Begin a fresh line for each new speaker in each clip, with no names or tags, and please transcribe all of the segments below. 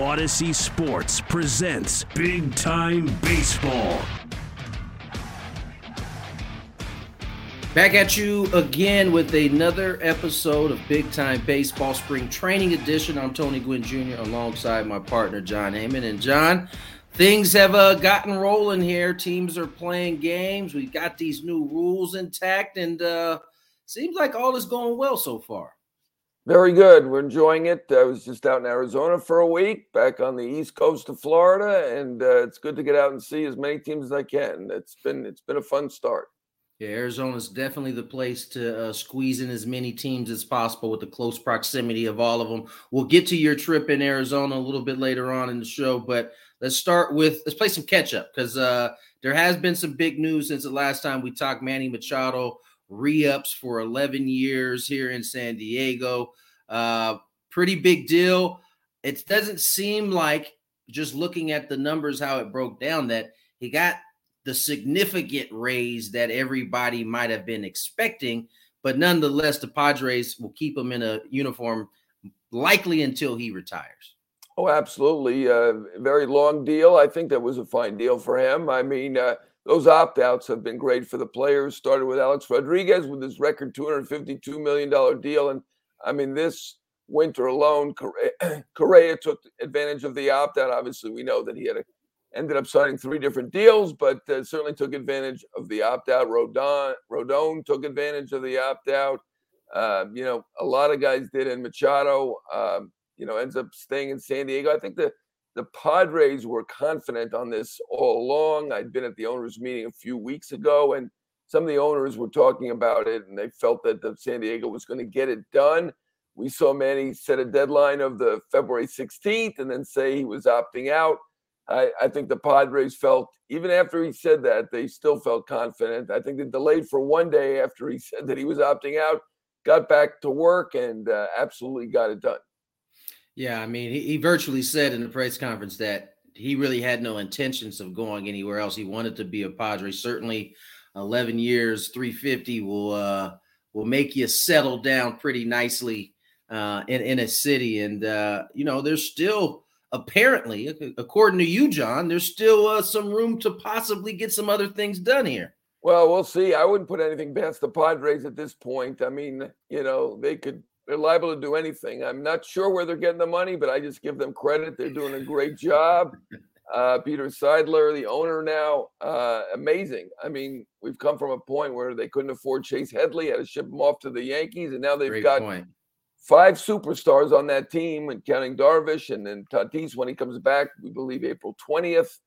Audacy Sports presents Big Time Baseball.
Back at you again with another episode of Big Time Baseball Spring Training Edition. I'm Tony Gwynn Jr. alongside my partner Jon Heyman. And Jon, things have uh, gotten rolling here. Teams are playing games. We've got these new rules intact, and uh, seems like all is going well so far.
Very good. We're enjoying it. I was just out in Arizona for a week, back on the east coast of Florida, and uh, it's good to get out and see as many teams as I can. It's been it's been a fun start.
Yeah, Arizona is definitely the place to uh, squeeze in as many teams as possible with the close proximity of all of them. We'll get to your trip in Arizona a little bit later on in the show, but let's start with let's play some catch up because uh, there has been some big news since the last time we talked. Manny Machado re-ups for 11 years here in San Diego. Uh, pretty big deal. It doesn't seem like just looking at the numbers how it broke down that he got the significant raise that everybody might have been expecting. But nonetheless, the Padres will keep him in a uniform likely until he retires.
Oh, absolutely. Uh, very long deal. I think that was a fine deal for him. I mean, uh, those opt outs have been great for the players. Started with Alex Rodriguez with his record $252 million deal. And I mean, this winter alone, Correa, Correa took advantage of the opt out. Obviously, we know that he had a ended up signing three different deals, but uh, certainly took advantage of the opt out. Rodon, Rodon took advantage of the opt out. Uh, you know, a lot of guys did, and Machado, um, you know, ends up staying in San Diego. I think the the Padres were confident on this all along. I'd been at the owners' meeting a few weeks ago, and some of the owners were talking about it, and they felt that the San Diego was going to get it done. We saw Manny set a deadline of the February 16th, and then say he was opting out. I, I, think the Padres felt, even after he said that, they still felt confident. I think they delayed for one day after he said that he was opting out, got back to work, and uh, absolutely got it done.
Yeah, I mean, he, he virtually said in the press conference that he really had no intentions of going anywhere else. He wanted to be a Padre. Certainly, 11 years, 350 will uh, will make you settle down pretty nicely uh, in in a city. And uh, you know, there's still apparently, according to you, Jon, there's still uh, some room to possibly get some other things done here.
Well, we'll see. I wouldn't put anything past the Padres at this point. I mean, you know, they could they're liable to do anything. I'm not sure where they're getting the money, but I just give them credit. They're doing a great job. Uh, Peter Seidler, the owner now, uh, amazing. I mean, we've come from a point where they couldn't afford Chase Headley, had to ship him off to the Yankees, and now they've great got point five superstars on that team, and counting Darvish and then Tatis when he comes back, we believe April 20th.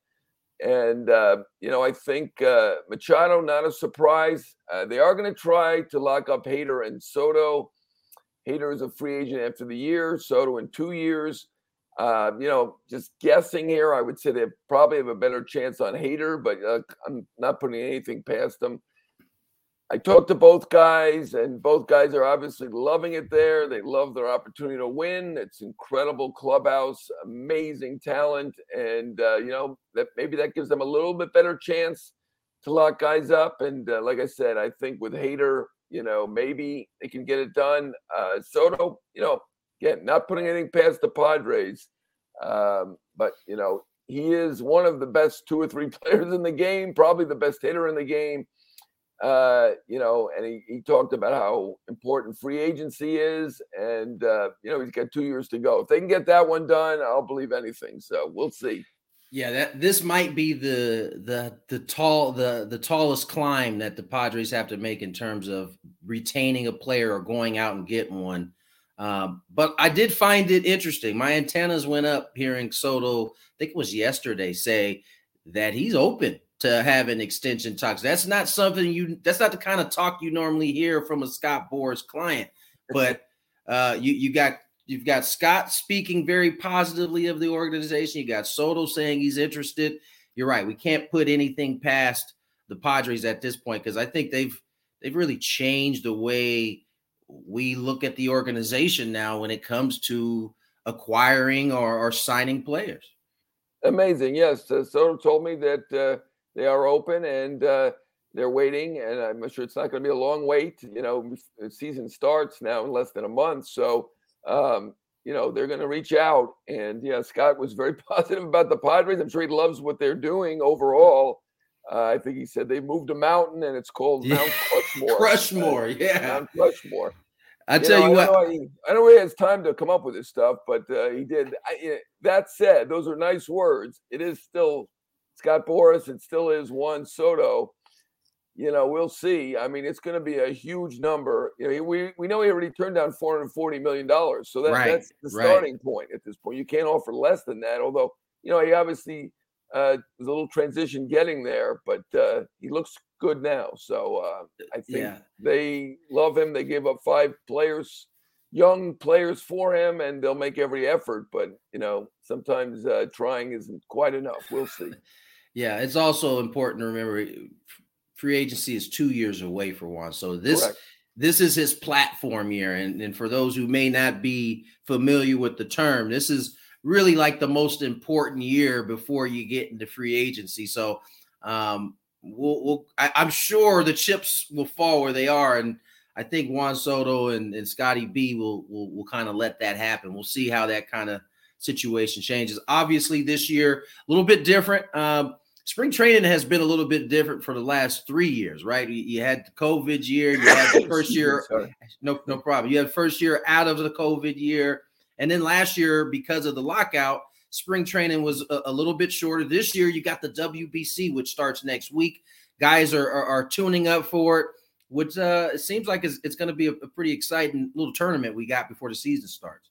And, uh, you know, I think uh, Machado, not a surprise. Uh, they are going to try to lock up Hader and Soto. Hader is a free agent after the year, Soto in two years. Uh, you know, just guessing here, I would say they probably have a better chance on Hader, but uh, I'm not putting anything past them. I talked to both guys, and both guys are obviously loving it there. They love their opportunity to win. It's incredible clubhouse, amazing talent, and uh, you know that maybe that gives them a little bit better chance to lock guys up. And uh, like I said, I think with Hader, you know, maybe they can get it done. Uh, Soto, you know, again, not putting anything past the Padres, um, but you know, he is one of the best two or three players in the game, probably the best hitter in the game uh, you know, and he, he talked about how important free agency is, and uh, you know he's got two years to go. If they can get that one done, I'll believe anything. So we'll see.
Yeah, that this might be the the the tall the the tallest climb that the Padres have to make in terms of retaining a player or going out and getting one. Um, but I did find it interesting. My antennas went up hearing Soto. I think it was yesterday say that he's open to have an extension talks. That's not something you that's not the kind of talk you normally hear from a Scott Boras client. But uh you you got you've got Scott speaking very positively of the organization. You got Soto saying he's interested. You're right. We can't put anything past the Padres at this point because I think they've they've really changed the way we look at the organization now when it comes to acquiring or, or signing players.
Amazing. Yes. Uh, Soto told me that uh, they are open and uh, they're waiting, and I'm sure it's not going to be a long wait. You know, season starts now in less than a month, so um, you know they're going to reach out. And yeah, Scott was very positive about the Padres. I'm sure he loves what they're doing overall. Uh, I think he said they moved a mountain and it's called Mount Crushmore.
Crushmore, yeah.
Mount Crushmore.
I tell you,
know,
what,
I know, he, I know he has time to come up with this stuff, but uh, he did. I, that said, those are nice words. It is still Scott Boras, it still is Juan Soto. You know, we'll see. I mean, it's going to be a huge number. You know, we we know he already turned down four hundred forty million dollars, so that,
Right,
that's the
right.
starting point at this point. You can't offer less than that. Although, you know, he obviously uh, was a little transition getting there, but uh, he looks good now. So uh, I think
Yeah.
they love him. They gave up five players, young players for him, and they'll make every effort. But you know, sometimes uh, trying isn't quite enough. We'll see.
yeah, it's also important to remember free agency is two years away for Juan. So this
Correct.
this is his platform year. And, and for those who may not be familiar with the term, this is really like the most important year before you get into free agency. So um we'll, we'll I, I'm sure the chips will fall where they are. And I think Juan Soto and, and Scotty B will will, will kind of let that happen. We'll see how that kind of situation changes. Obviously, this year a little bit different. Um, spring training has been a little bit different for the last three years, right? You, you had the COVID year, you had the first year, no, no problem. You had first year out of the COVID year, and then last year because of the lockout, spring training was a, a little bit shorter. This year, you got the WBC, which starts next week. Guys are are, are tuning up for it, which uh, it seems like it's, it's going to be a, a pretty exciting little tournament we got before the season starts.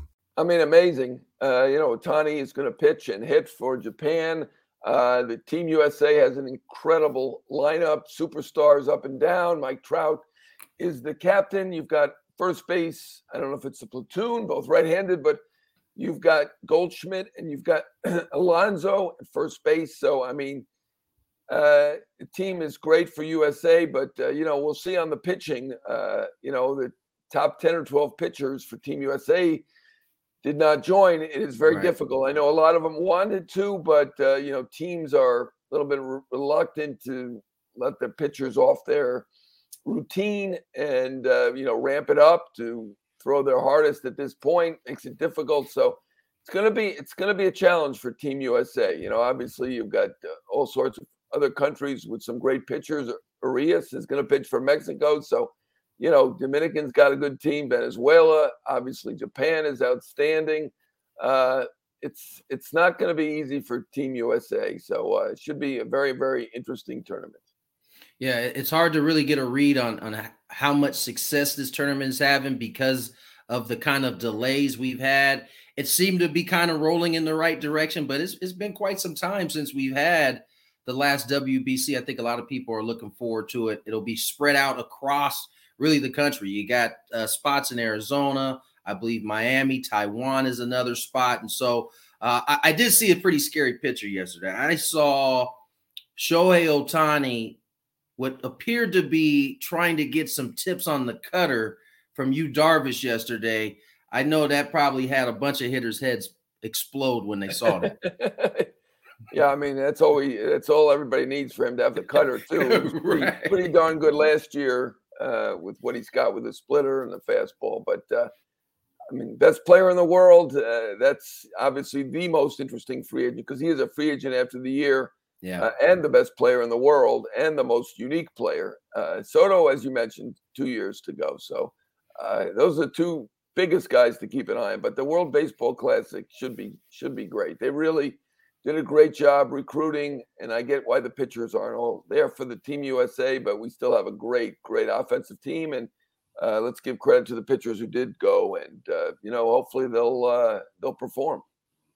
I mean, amazing. Uh, you know, Ohtani is going to pitch and hit for Japan. Uh, the Team USA has an incredible lineup, superstars up and down. Mike Trout is the captain. You've got first base. I don't know if it's a platoon, both right-handed, but you've got Goldschmidt and you've got Alonso at first base. So I mean, uh, the team is great for USA, but uh, you know we'll see on the pitching. Uh, you know the top ten or twelve pitchers for Team USA did not join. It is very right. difficult. I know a lot of them wanted to, but uh, you know teams are a little bit re- reluctant to let the pitchers off their routine and uh, you know ramp it up to throw their hardest at this point makes it difficult. So it's gonna be it's gonna be a challenge for Team USA. You know, obviously you've got uh, all sorts of other countries with some great pitchers. Urias is going to pitch for Mexico, so you know Dominican's got a good team. Venezuela, obviously, Japan is outstanding. Uh, it's it's not going to be easy for Team USA, so uh, it should be a very very interesting tournament.
Yeah, it's hard to really get a read on on how much success this tournament is having because of the kind of delays we've had. It seemed to be kind of rolling in the right direction, but it's, it's been quite some time since we've had the last WBC. I think a lot of people are looking forward to it. It'll be spread out across really the country. You got uh, spots in Arizona, I believe Miami, Taiwan is another spot, and so uh, I, I did see a pretty scary picture yesterday. I saw Shohei Ohtani what appeared to be trying to get some tips on the cutter from Yu Darvish yesterday. I know that probably had a bunch of hitters' heads explode when they saw
it. yeah, I mean that's all we that's all everybody needs for him to have the cutter too. pretty, right. pretty darn good last year uh, with what he's got with the splitter and the fastball. But uh, I mean, best player in the world. Uh, that's obviously the most interesting free agent because he is a free agent after the year
yeah,
uh, and the best player in the world, and the most unique player. Uh, Soto, as you mentioned, two years to go. So uh, those are two biggest guys to keep an eye on. But the World Baseball Classic should be should be great. They really did a great job recruiting, and I get why the pitchers aren't all there for the Team USA, but we still have a great, great offensive team, and uh, let's give credit to the pitchers who did go, and uh, you know, hopefully they'll uh, they'll perform.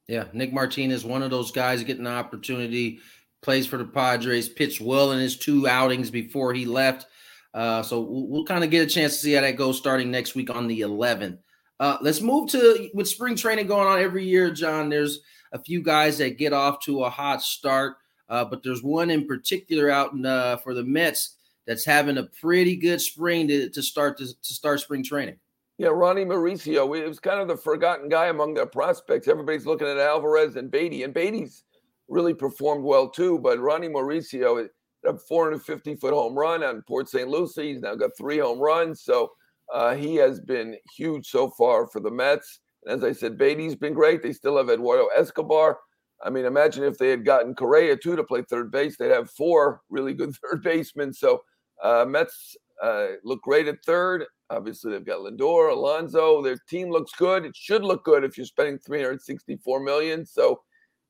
Yeah, Nick Martinez, one of those guys getting an opportunity plays for the Padres, pitched well in his two outings before he left. Uh, so we'll, we'll kind of get a chance to see how that goes starting next week on the 11th. Uh, let's move to with spring training going on every year, Jon. There's a few guys that get off to a hot start, uh, but there's one in particular out in, uh, for the Mets that's having a pretty good spring to, to start to, to start spring training.
Yeah, Ronnie Mauricio. It was kind of the forgotten guy among their prospects. Everybody's looking at Alvarez and Baty, and Baty's really performed well too. But Ronnie Mauricio, a 450 foot home run on Port St. Lucie. He's now got three home runs. So uh, he has been huge so far for the Mets. And as I said, Baty's been great. They still have Eduardo Escobar. I mean, imagine if they had gotten Correa too to play third base, they'd have four really good third basemen. So uh, Mets uh, look great at third. Obviously, they've got Lindor, Alonso. Their team looks good. It should look good if you're spending 364 million. So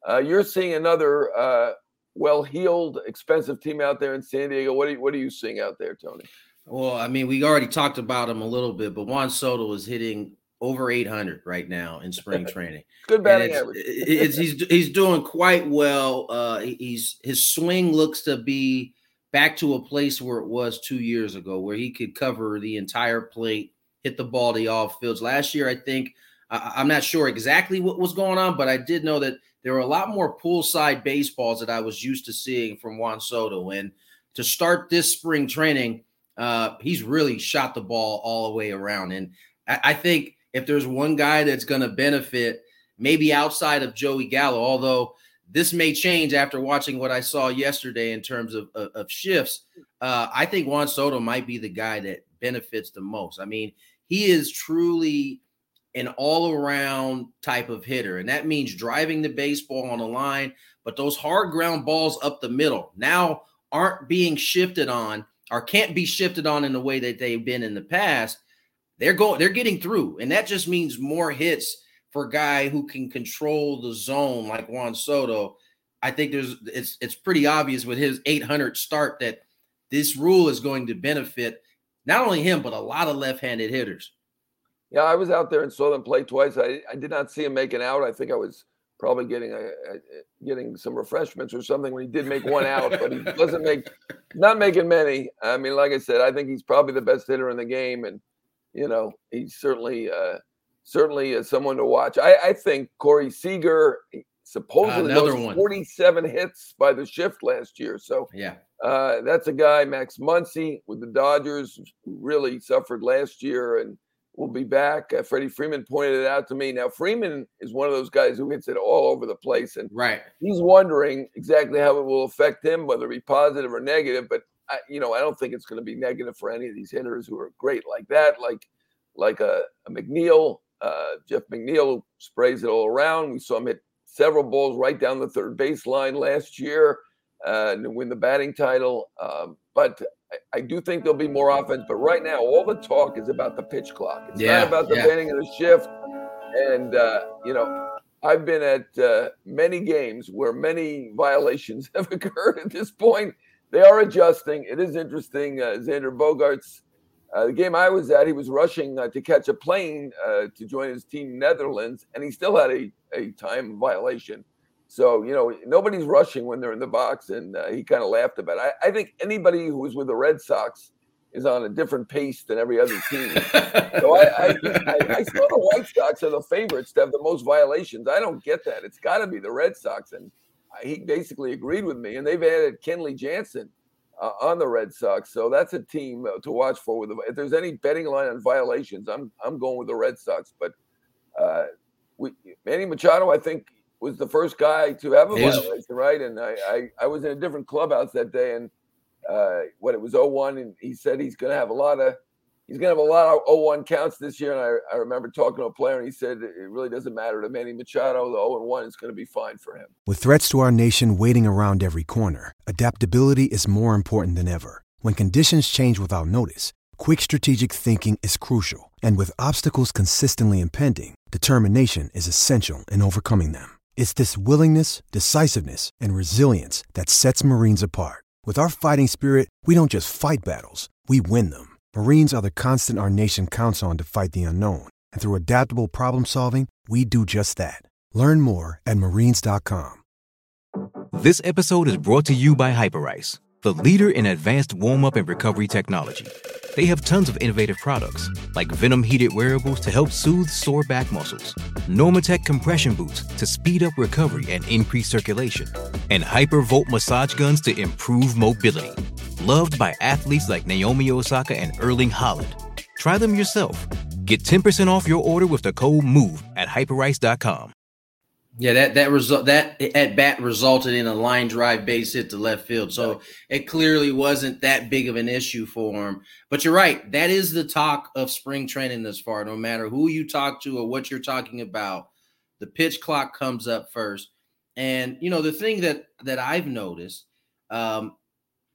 uh, you're seeing another uh, well-heeled, expensive team out there in San Diego. What are you, what are you seeing out there, Tony?
Well, I mean, we already talked about him a little bit, but Juan Soto is hitting over 800 right now in spring training.
Good batting it's, average.
it's, he's he's doing quite well. Uh, he's his swing looks to be back to a place where it was two years ago, where he could cover the entire plate, hit the ball to all fields. Last year, I think I'm not sure exactly what was going on, but I did know that there were a lot more pull side baseballs that I was used to seeing from Juan Soto. And to start this spring training, uh, he's really shot the ball all the way around. And I, I think if there's one guy that's going to benefit, maybe outside of Joey Gallo, although this may change after watching what I saw yesterday in terms of, of, of shifts. Uh, I think Juan Soto might be the guy that benefits the most. I mean, he is truly an all around type of hitter. And that means driving the baseball on the line, but those hard ground balls up the middle now aren't being shifted on or can't be shifted on in the way that they've been in the past. They're going, they're getting through. And that just means more hits for a guy who can control the zone like Juan Soto. I think there's it's it's pretty obvious with his 800 start that this rule is going to benefit not only him but a lot of left-handed hitters.
Yeah, I was out there and saw them play twice. I, I did not see him making out. I think I was probably getting a, a, getting some refreshments or something when he did make one out, but he doesn't make not making many. I mean, like I said, I think he's probably the best hitter in the game, and you know, he's certainly uh, certainly uh, someone to watch. I, I think Corey Seager supposedly
Another
those
one.
47 hits by the shift last year. So
Yeah.
uh, that's a guy, Max Muncy with the Dodgers, who really suffered last year and will be back. Uh, Freddie Freeman pointed it out to me. Now, Freeman is one of those guys who hits it all over the place. And
Right.
he's wondering exactly how it will affect him, whether it be positive or negative. But I, you know, I don't think it's going to be negative for any of these hitters who are great like that, like like a, a McNeil, uh, Jeff McNeil, who sprays it all around. We saw him hit several balls right down the third baseline last year uh, and win the batting title. Um, but I, I do think there'll be more offense. But right now, all the talk is about the pitch clock. It's
Yeah,
not about the
yeah.
batting of the shift. And uh, you know, I've been at uh, many games where many violations have occurred at this point. They are adjusting. It is interesting. Uh, Xander Bogaerts, uh, the game I was at, he was rushing uh, to catch a plane uh, to join his team, Netherlands, and he still had a, a time violation. So, you know, nobody's rushing when they're in the box, and uh, he kind of laughed about it. I, I think anybody who was with the Red Sox is on a different pace than every other team. So I, I, I, I saw the White Sox are the favorites to have the most violations. I don't get that. It's got to be the Red Sox, and he basically agreed with me. And they've added Kenley Jansen uh, on the Red Sox, so that's a team uh, to watch for. With the, if there's any betting line on violations, I'm I'm going with the Red Sox. But uh, we, Manny Machado, I think, was the first guy to have a violation, right? And I, I I was in a different clubhouse that day, and uh, what it was 01, and he said he's going to have a lot of he's going to have a lot of 01 counts this year. And I, I remember talking to a player, and he said it really doesn't matter to Manny Machado. The 0 1 is going to be fine for him.
With threats to our nation waiting around every corner, adaptability is more important than ever. When conditions change without notice, quick strategic thinking is crucial. And with obstacles consistently impending, determination is essential in overcoming them. It's this willingness, decisiveness, and resilience that sets Marines apart. With our fighting spirit, we don't just fight battles, we win them. Marines are the constant our nation counts on to fight the unknown. And through adaptable problem solving, we do just that. Learn more at marines.com.
This episode is brought to you by Hyperice, the leader in advanced warm up and recovery technology. They have tons of innovative products, like Venom heated wearables to help soothe sore back muscles, Normatec compression boots to speed up recovery and increase circulation, and Hypervolt massage guns to improve mobility. Loved by athletes like Naomi Osaka and Erling Haaland. Try them yourself. Get 10% off your order with the code MOVE at hyperice.com.
Yeah, that that result that at bat resulted in a line drive base hit to left field. So it clearly wasn't that big of an issue for him. But you're right, that is the talk of spring training this far. No matter who you talk to or what you're talking about, the pitch clock comes up first. And you know the thing that that I've noticed, um,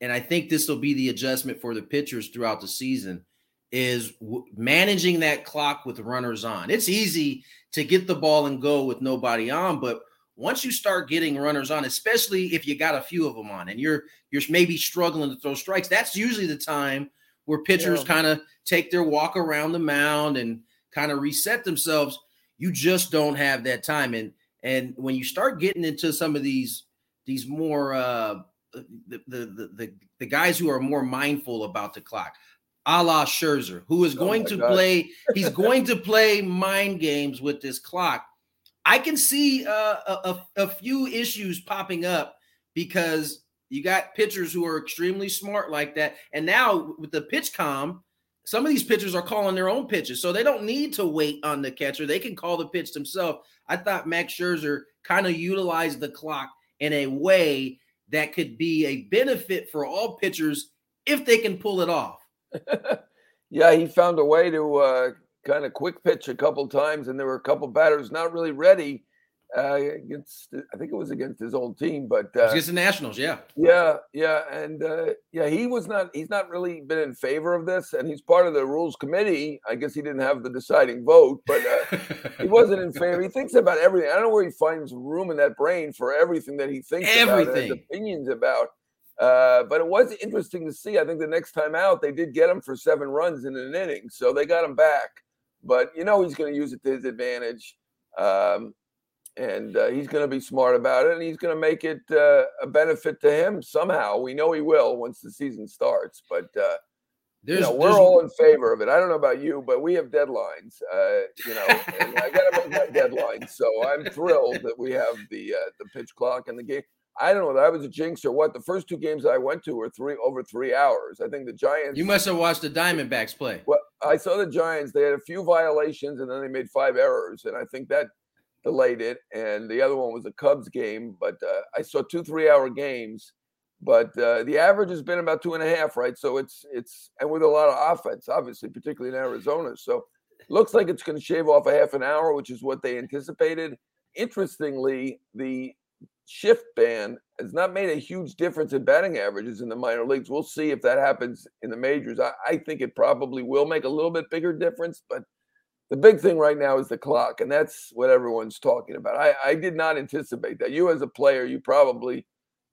and I think this will be the adjustment for the pitchers throughout the season, is w- managing that clock with runners on. It's easy to get the ball and go with nobody on, but once you start getting runners on, especially if you got a few of them on and you're you're maybe struggling to throw strikes, that's usually the time where pitchers
Yeah.
kind of take their walk around the mound and kind of reset themselves. You just don't have that time, and and when you start getting into some of these these more uh, the, the the the guys who are more mindful about the clock, a la Scherzer, who is
Oh
going
my
to
God.
play, he's going to play mind games with this clock. I can see uh, a, a, a few issues popping up because you got pitchers who are extremely smart like that. And now with the PitchCom, some of these pitchers are calling their own pitches. So they don't need to wait on the catcher. They can call the pitch themselves. I thought Max Scherzer kind of utilized the clock in a way that could be a benefit for all pitchers if they can pull it off.
yeah, he found a way to uh, kind of quick pitch a couple times, and there were a couple batters not really ready uh, against. I think it was against his old team, but uh,
against the Nationals, yeah.
yeah, yeah, and uh, yeah, he was not. He's not really been in favor of this, and he's part of the rules committee. I guess he didn't have the deciding vote, but uh, he wasn't in favor. He thinks about everything. I don't know where he finds room in that brain for everything that he thinks about,
Everything.
opinions about. Uh, but it was interesting to see. I think the next time out, they did get him for seven runs in an inning, so they got him back. But you know, he's going to use it to his advantage, um, and uh, he's going to be smart about it, and he's going to make it uh, a benefit to him somehow. We know he will once the season starts. But uh, you know, we're all in favor of it. I don't know about you, but we have deadlines. Uh, you know, I got to make my deadline. So I'm thrilled that we have the uh, the pitch clock and the game. I don't know that I was a jinx or what. The first two games I went to were three over three hours. I think the Giants.
You must have watched the Diamondbacks play.
Well, I saw the Giants. They had a few violations and then they made five errors, and I think that delayed it. And the other one was a Cubs game, but uh, I saw two three hour games but uh, the average has been about two and a half, right? So it's it's and with a lot of offense, obviously, particularly in Arizona. So looks like it's going to shave off a half an hour, which is what they anticipated. Interestingly, the shift ban has not made a huge difference in batting averages in the minor leagues. We'll see if that happens in the majors. I, I think it probably will make a little bit bigger difference, but the big thing right now is the clock, and that's what everyone's talking about. I, I did not anticipate that. You, as a player, you probably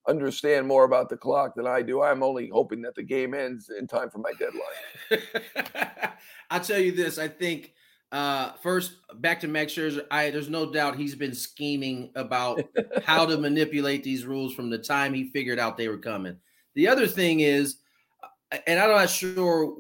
understand more about the clock than I do. I'm only hoping that the game ends in time for my deadline.
I'll tell you this. I think uh first back to Max Scherzer. I there's no doubt he's been scheming about how to manipulate these rules from the time he figured out they were coming. The other thing is, uh, and I'm not sure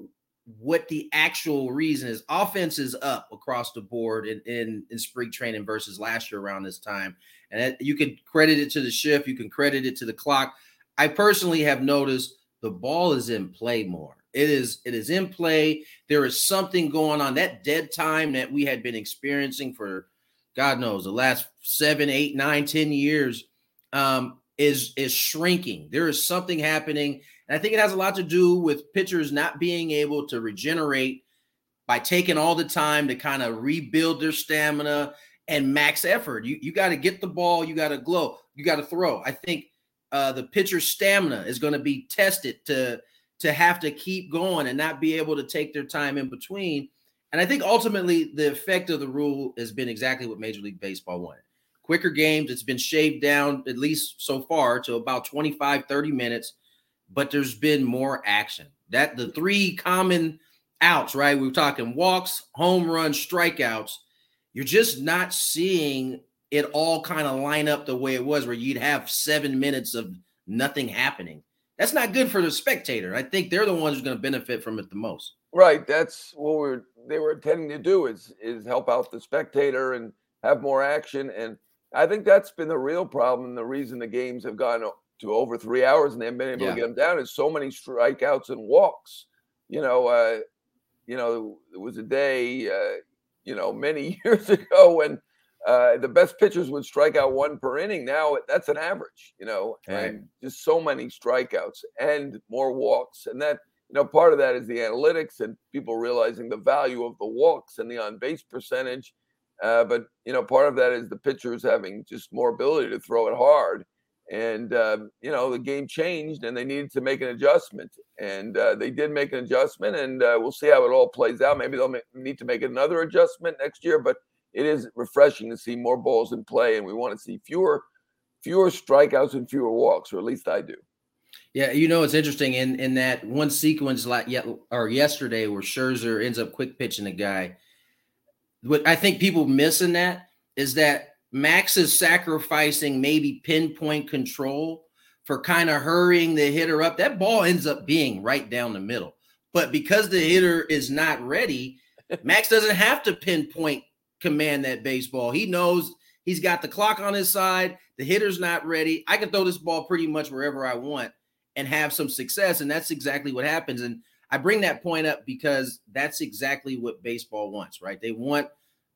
what the actual reason is. Offense is up across the board in, in, in spring training versus last year around this time. And you can credit it to the shift, you can credit it to the clock. I personally have noticed the ball is in play more. It is it is in play. There is something going on. That dead time that we had been experiencing for God knows the last seven, eight, nine, ten years um, is is shrinking. There is something happening, and I think it has a lot to do with pitchers not being able to regenerate by taking all the time to kind of rebuild their stamina and max effort. You you got to get the ball, you got to glow, you got to throw. I think uh, the pitcher's stamina is going to be tested to to have to keep going and not be able to take their time in between. And I think ultimately the effect of the rule has been exactly what Major League Baseball wanted. Quicker games, it's been shaved down at least so far to about 25, 30 minutes, but there's been more action. That the three common outs, right? We are talking walks, home runs, strikeouts you're just not seeing it all kind of line up the way it was, where you'd have seven minutes of nothing happening. That's not good for the spectator. I think they're the ones who's going to benefit from it the most.
Right. That's what we're they were intending to do is is help out the spectator and have more action. And I think that's been the real problem. The reason the games have gone to over three hours and they haven't been able yeah. to get them down is so many strikeouts and walks. You know, uh, you know, there was a day, uh, you know, many years ago when uh, the best pitchers would strike out one per inning. Now that's an average, you know, right. and just so many strikeouts and more walks. And that, you know, part of that is the analytics and people realizing the value of the walks and the on base percentage. Uh, but, you know, part of that is the pitchers having just more ability to throw it hard. And, uh, you know, the game changed and they needed to make an adjustment. And uh, they did make an adjustment. And uh, we'll see how it all plays out. Maybe they'll need to make another adjustment next year. But it is refreshing to see more balls in play. And we want to see fewer fewer strikeouts and fewer walks, or at least I do.
Yeah, you know it's interesting in in that one sequence like yet or yesterday where Scherzer ends up quick pitching a guy. What I think people miss in that is that Max is sacrificing maybe pinpoint control for kind of hurrying the hitter up. That ball ends up being right down the middle. But because the hitter is not ready, Max doesn't have to pinpoint command that baseball. He knows he's got the clock on his side. The hitter's not ready. I can throw this ball pretty much wherever I want and have some success. And that's exactly what happens. And I bring that point up because that's exactly what baseball wants, right? They want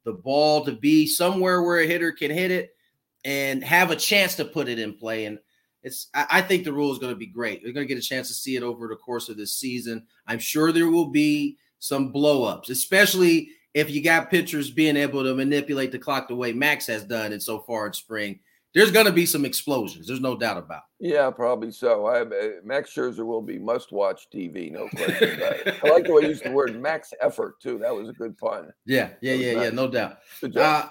the ball to be somewhere where a hitter can hit it and have a chance to put it in play. And it's I, think the rule is going to be great. They're going to get a chance to see it over the course of this season. I'm sure there will be some blowups, especially if you got pitchers being able to manipulate the clock the way Max has done it so far in spring there's going to be some explosions. There's no doubt about
it. Yeah, probably so. I, uh, Max Scherzer will be must-watch TV, no question. I like the way you used the word max effort too. That was a good pun.
Yeah, yeah, yeah, nice. yeah, no doubt. Good job. Uh,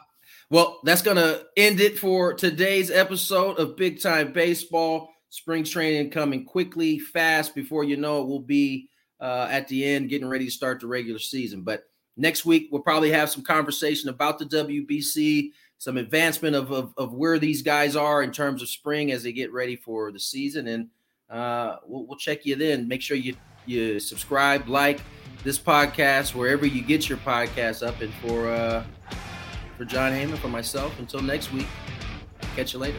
well, that's going to end it for today's episode of Big Time Baseball. Spring training coming quickly, fast. Before you know it, we'll be uh, at the end, getting ready to start the regular season. But next week, we'll probably have some conversation about the WBC some advancement of, of, of where these guys are in terms of spring as they get ready for the season. And uh, we'll, we'll check you then. Make sure you you subscribe, like this podcast wherever you get your podcast up. And for uh, for Jon Heyman, for myself, until next week, catch you later.